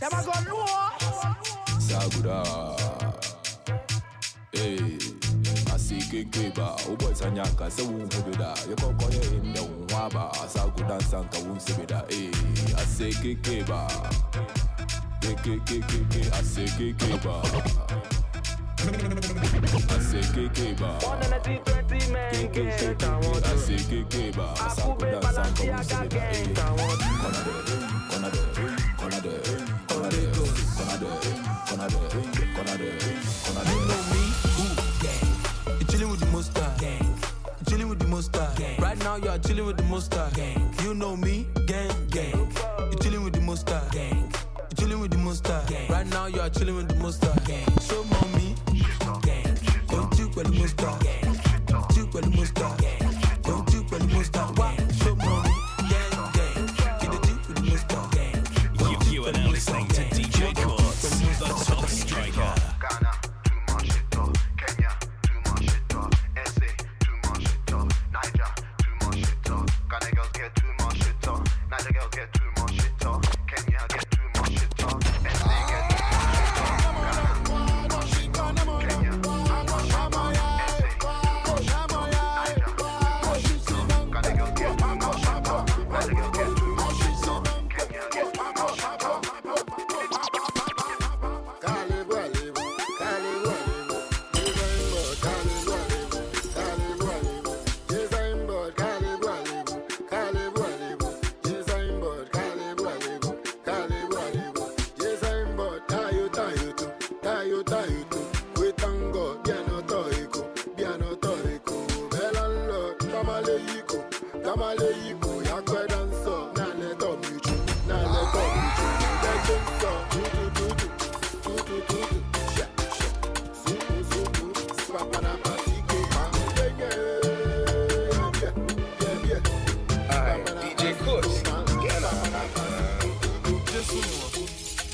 Them a go low. Sagura. Hey. kweba uboysa nyaka sewunkubida yokoko yeyinda unwaba sakudansanka wunsibida e asekekeba kekekekeke asekekeba asekekeba kekekekeke asekekeba sakudansanka wunsibida e konade konade you know me, gang. You chilling with the mustard, gang. Chilling with the gang. Right now you are chilling with the mustard, gang. You know me.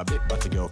a bit, but a girl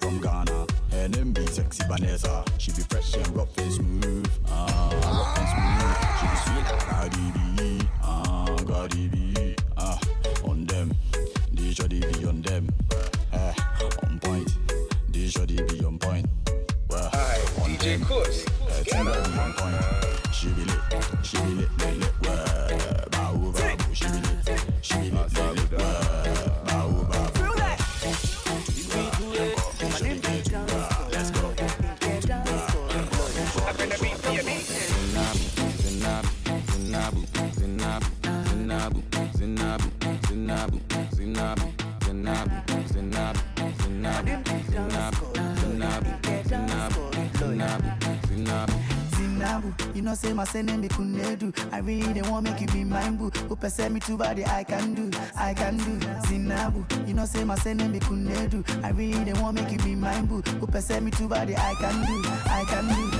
Zinabi, Zinabi, Zinabi, Zinabi, Zinabi, Zinabi, Zinabi, Zinabi, Zinabi, Zinabi. Zinabu, you know say my surname be Kunedu I really don't want make you be mine boo. Who perceive me to body I can do, I can do. Zinabu, you know say my surname be Kunedu I really don't want make you be mine boo. Who perceive me to body I can do, I can do.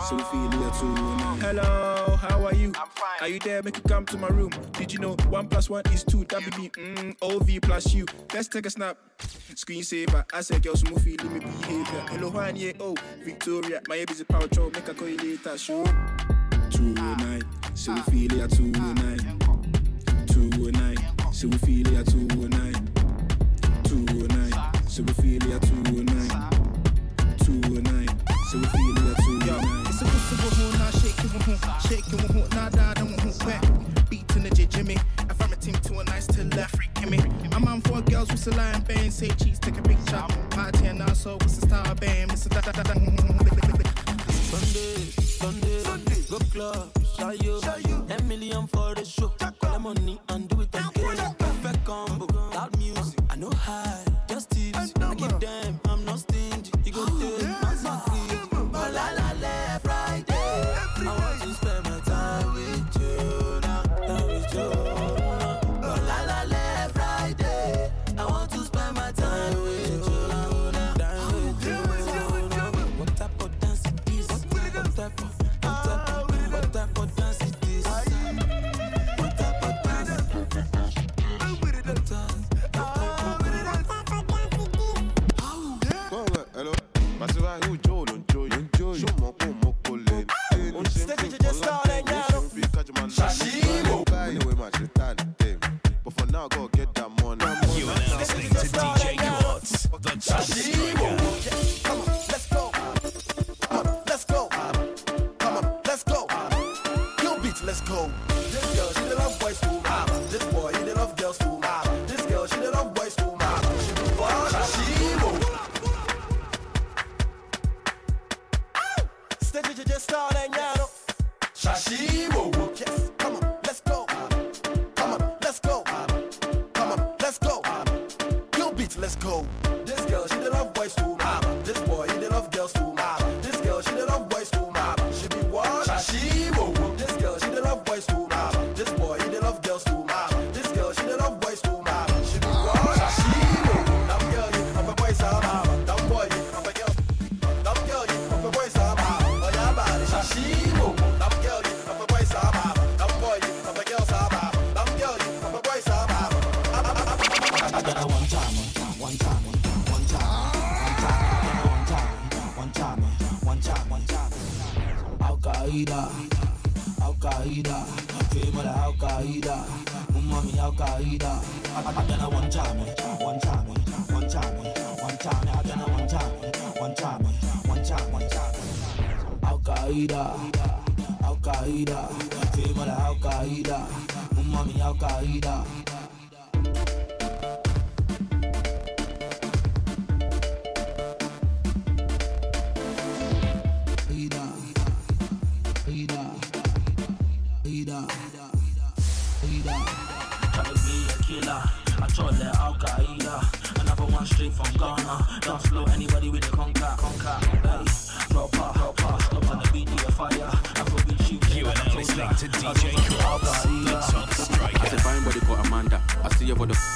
So we feel here too now. Hello, how are you? I'm fine. Are you there? Make you come to my room. Did you know one plus one is two? That be me. Mm, OV plus you. Let's take a snap. Screensaver, I said girls move feel me behavior. Hello, honey. oh, Victoria, my baby's a power troll, make a call later, show. 209, so we feel here 209. 209, so we feel here 209. 209, so we feel here 209. 209, so we feel Shaking, shaking, nah, nah, don't wanna quit. Beat to the J Jimmy. I found my team to a nice to left, freaking me. I'm on four girls, with the line, bang? Say cheese, take a picture. Party and also, with the style, bang? Mr. Da da da. Sunday, Sunday, Sunday, club, show you, for the show. The money and do it again. Perfect combo, music, I know how. let's go. This girl, she did love boys too. Ah, this boy, he did love girls too. Don't anybody with. Hey. Stop on the beat, fire. You listening to DJ Cross. I said, fine, but they got Amanda. I see you for the.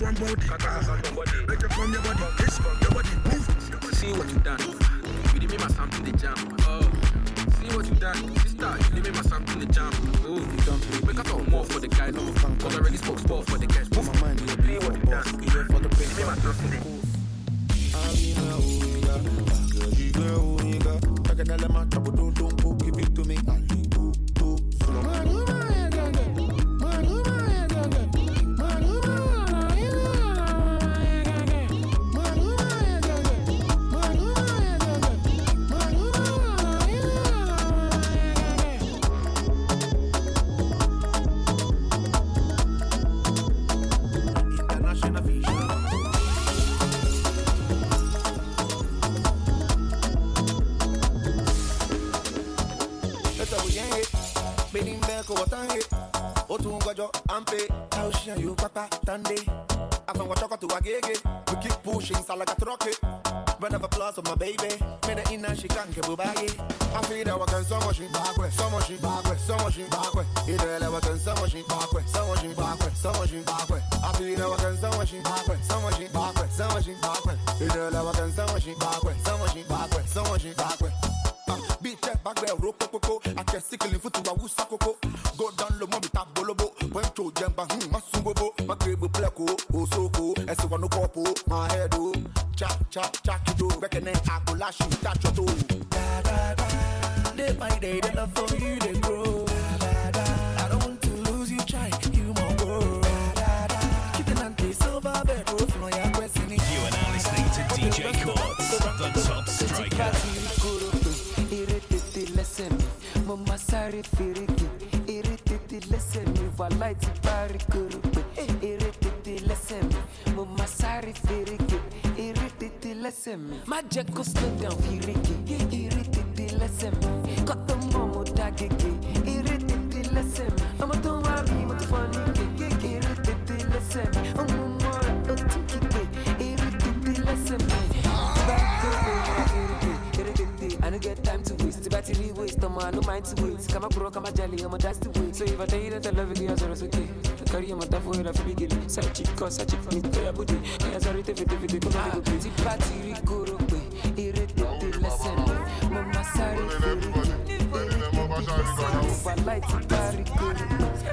body. I got you on body. Ah, make you from your body. Yes, from your body. Move. See what you done. You did me my something the jam. Oh, see what you done. Wagege We keep pushing salaga troke Run of applause for my baby Mena ina shikanke bubaye I feel that wakan so much Bakwe, so much Bakwe, so much Bakwe Idele wakan so much Bakwe, so much Bakwe, so much Bakwe I feel that wakan so much Bakwe, so much Bakwe, so much Bakwe Idele wakan so much Bakwe, so much You do. Reckoning, I go lash you, touch your toe. Da, da, da. Day by day, the love for you, they grow. Da, da, da. I don't want to lose you, try, you won't go. Da, da, da. Keeping on the silver bed, oh, roof, no, you're questioning. You are now listening to DJ Courtz, the top striker. Irritati lẹ́sẹ̀ mi, mo máa sáré fèrèkè. Má jẹ́ kó slow down fèrèkè. Irritati lẹ́sẹ̀ mi, kọ́tọ́ mọ́ mo dá gègé. Irritati lẹ́sẹ̀ mi, ọmọ tó ń wá mi mo ti fọ́ ní gègé. Irritati lẹ́sẹ̀ mi, ọmọ mọ́ra ó ti kíkè. Irritati lẹ́sẹ̀ mi, bá kúrò irritati. I don't get time to waste. Tell you waste, no man, no mind to wait. Come a bro, come a jelly, I'm a just to wait. So if I tell you that I love you, I'm okay. I carry my tough way, I feel big. Such it, cause such it, me to your booty. I sorry to fit, fit, come on, go Ti party, rico, rope. Irritated, listen. Mama, light, party, go.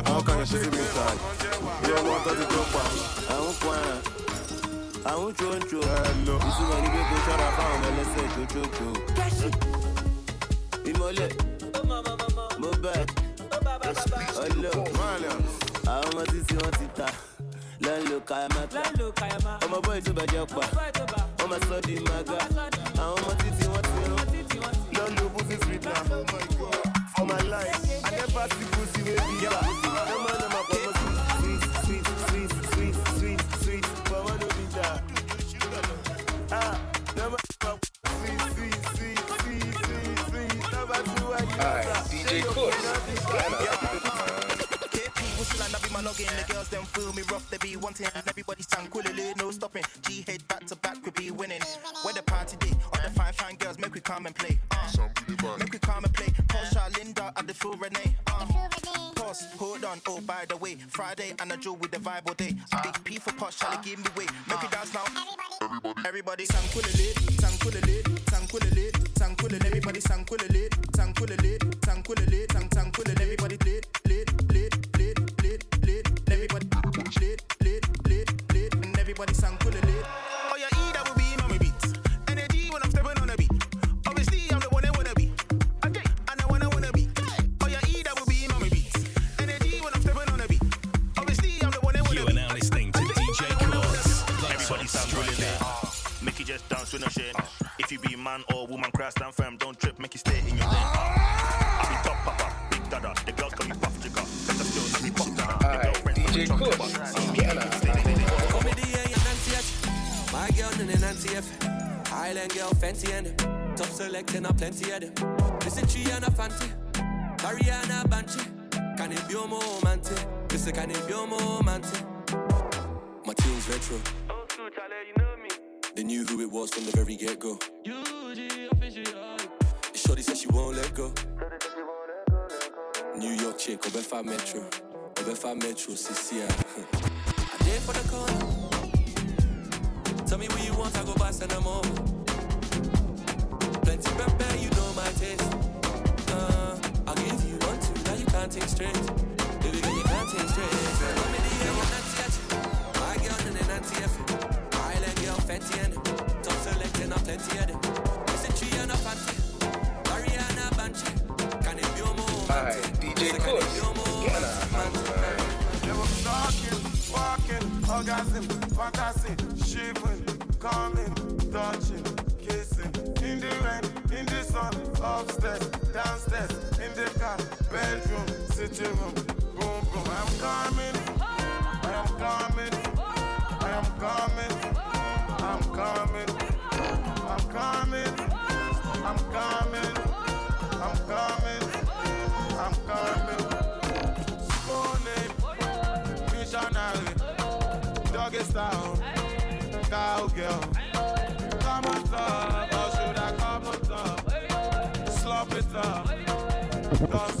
Inside life, Àwọn kan yẹn ṣe ṣe sí mi gbé, inside. àwọn kan jẹ́ wà. Bí ọmọ tó ti tó pa, àwọn kan ẹ̀. Àwọn tsontso. Ìtumọ̀ ní pé kò ṣọ́ra fáwọn ẹlẹ́sẹ̀ tsotsotso. Ìmọ̀lẹ̀. Mohbad. Ọlọ́. Àwọn ọmọ títí wọn ti ta. Lọ́nlò kayamata. Ọmọ bọ́ọ̀lù tó bàjẹ́ pa. Wọ́n máa sọ di maga. Àwọn ọmọ títí wọn ti rán. Lọ́nlò pussy sweet na. For my life, I never see pussy wey be ya. Normal normal but no sweet sweet sweet sweet sweet sweet but one no be that. Ah, normal normal sweet sweet sweet sweet sweet sweet number two one. Alright, DJ Kush. KP whistle and I be my login. The girls them feel me rough. They be wanting everybody sound cool. No stopping. G head back to back, we be winning. Where the party day, all the fine, fine girls, make we come and play. Uh, Linda, at the full Renee. Uh, pause, hold on, oh, by the way. Friday, and I Joe with the vibe all day. Big P for Posh, Charlie, give me way. Make it dance now. Everybody, everybody, sankulele, sankulele, sankulele, sankulele. Everybody, sankulele, selecting a plenty of them. Listen tree and a fancy. Mariana Banchi. Can it be a moment? Listen, can it be a moment? My team's retro. They knew who it was from the very get go. Shorty said she won't let go. New York chick, Obefa Metro. Obefa Metro, CCI. I did for the corner. Tell me what you want, I go buy send them over. Plenty pepper, you know my taste. Uh, I'll give you one, two, now you can't think straight. Baby girl, you can't think straight. Tell me the young Nancy F. My girl and the Nancy F. Island girl, fancy and. Top selecting, a plenty of them. Listen, tree and a fancy. Mariana Banchi. Can it be a moment? DJ Kush. They were talking, walking, orgasm, fantasy, shivering, coming, touching. In the rain, in the sun, upstairs, downstairs, in the car, bedroom, sitting room, boom, boom. I'm coming, I am coming, I am coming, I'm coming, I'm coming, I'm coming, I'm coming, I'm coming. Missionary, doggy style, cowgirl. Cause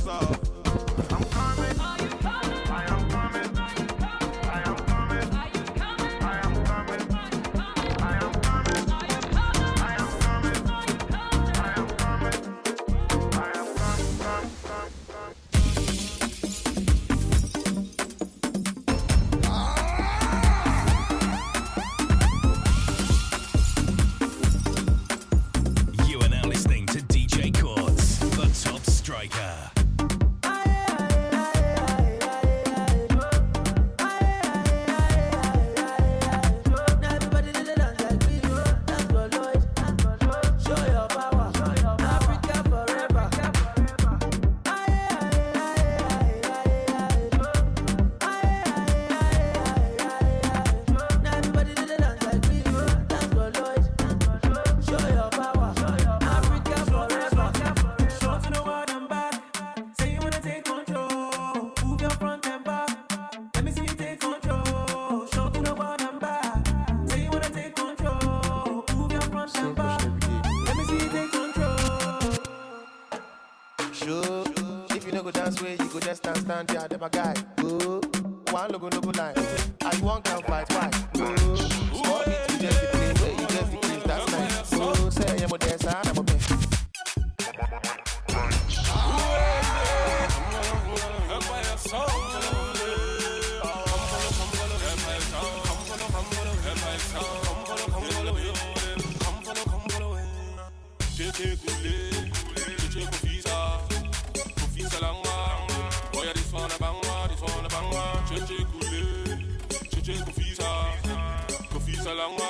kofisa langwa.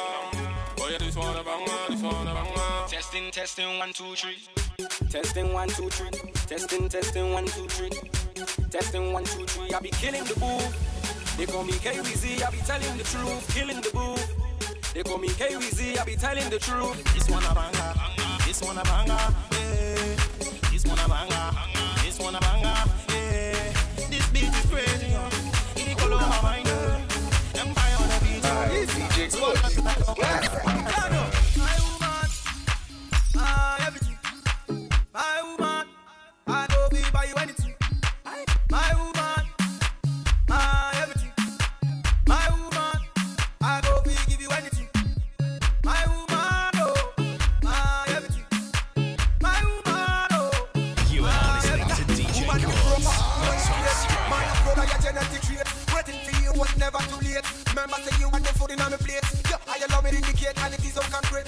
Oh yeah, this one a bangwa, this one a bangwa. Testing, testing, one, two, three. Testing, one, two, three. Testing, testing, one, two, three. Testing, one, two, three. I be killing the booth. They call me KWZ, I be telling the truth. Killing the booth. They call me KWZ, I be telling the truth. This one a banger, this one a banger, yeah. This one a banger, Let's go.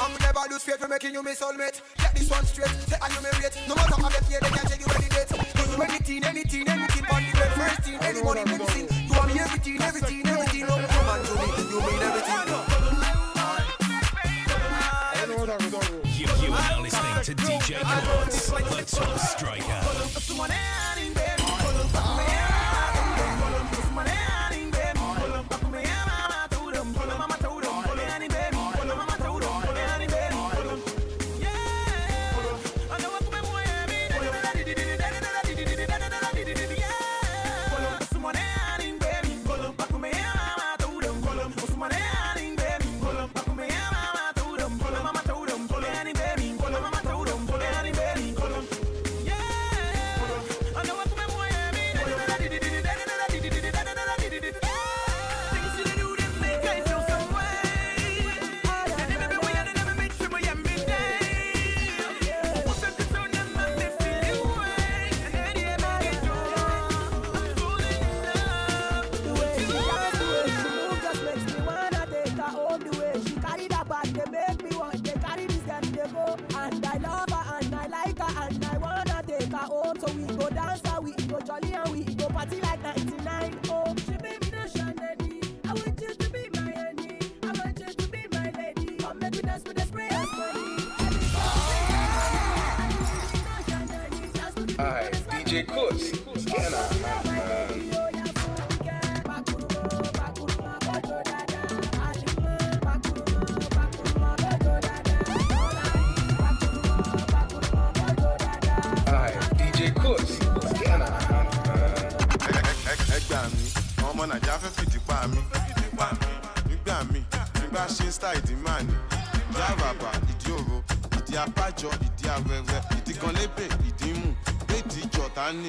I'm never lose faith for making you my soulmate. Get this one straight. Say are you my rate? No matter how they play, they can tell you any date. Do you anything, anything, anything on the bed. First thing, any money, medicine. You want me everything, everything, everything. No, come on, to me, you mean everything. You, you are now listening to DJ Courtz, the top striker.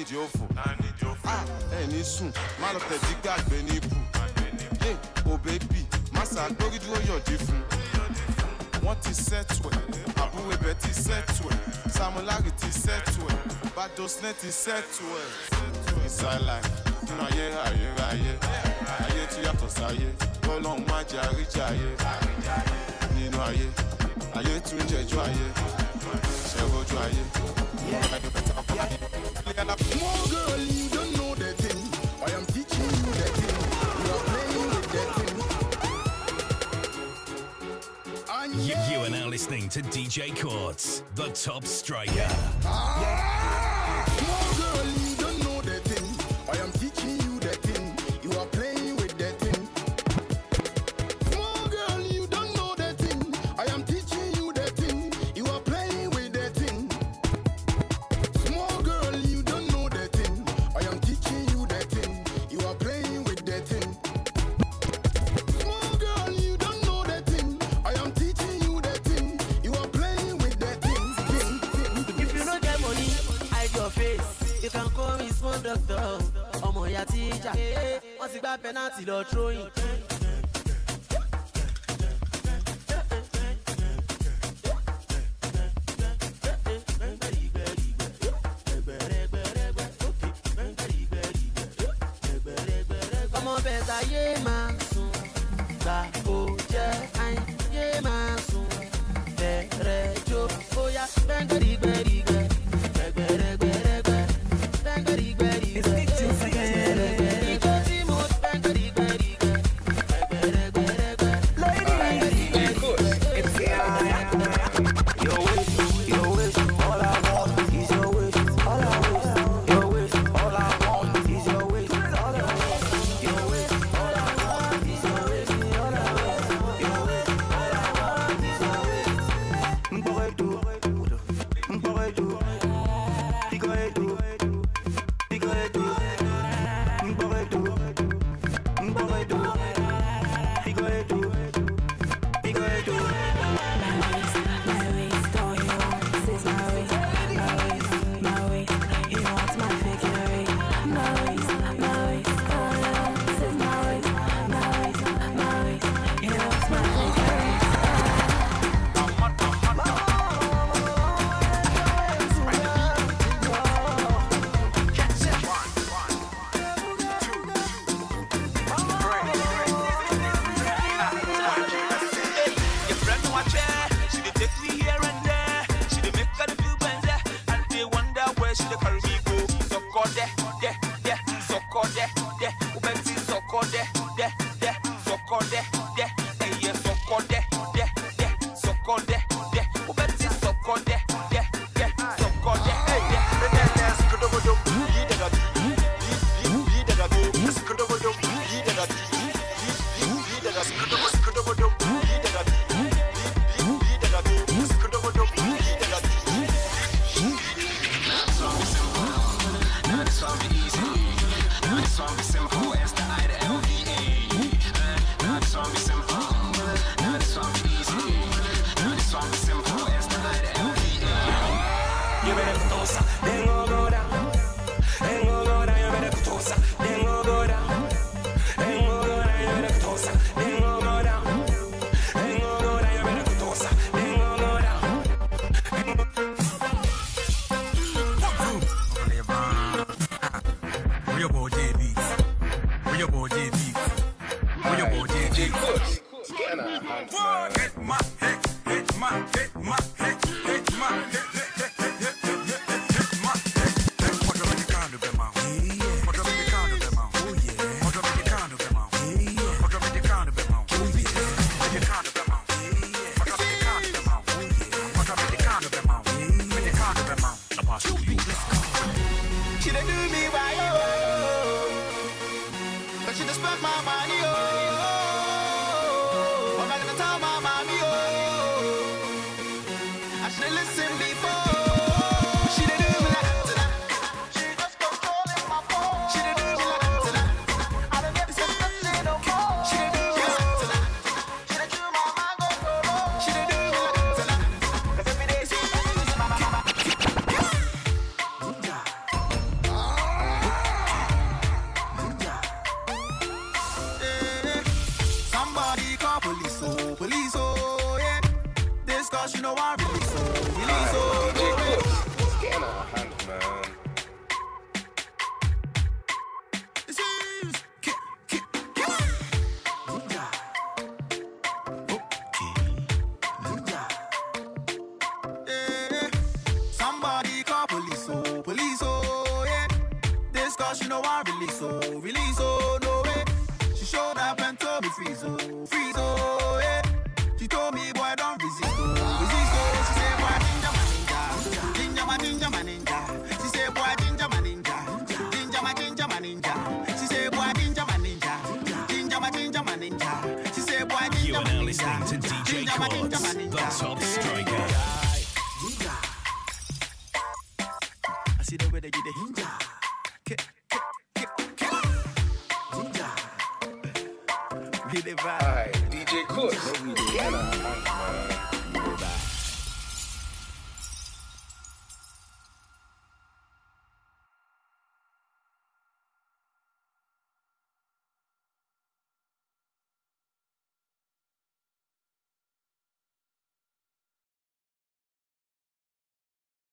Nídìí òfò ah, ẹ ní sùn má lọ tẹ̀dí gbàgbé ní ibù. Yé o bébì má ṣàgbórí dúró yọ̀dí fún. Wọ́n ti sẹ́tù ẹ̀ àbúrò ibẹ̀ ti sẹ́tù ẹ̀ samulari ti sẹ́tù ẹ̀ badosnet ti sẹ́tù ẹ̀ ìsàlà nínú ayé ayérayé ayé. Tí yàtọ̀ sáyé ọlọ́run má jẹ́ àríjà ayé nínú ayé ayé tún jẹjú ayé. Ṣẹ́rojú ayé. Girl, you don't know the thing. I am teaching you the thing. You are playing with the thing. And You, you are now listening to DJ Courtz, the top striker. Small doctor. Ọmọ ìyá tíjà. Eh, eh, wọ́n ti gbá penalty lọ throwing. boy do.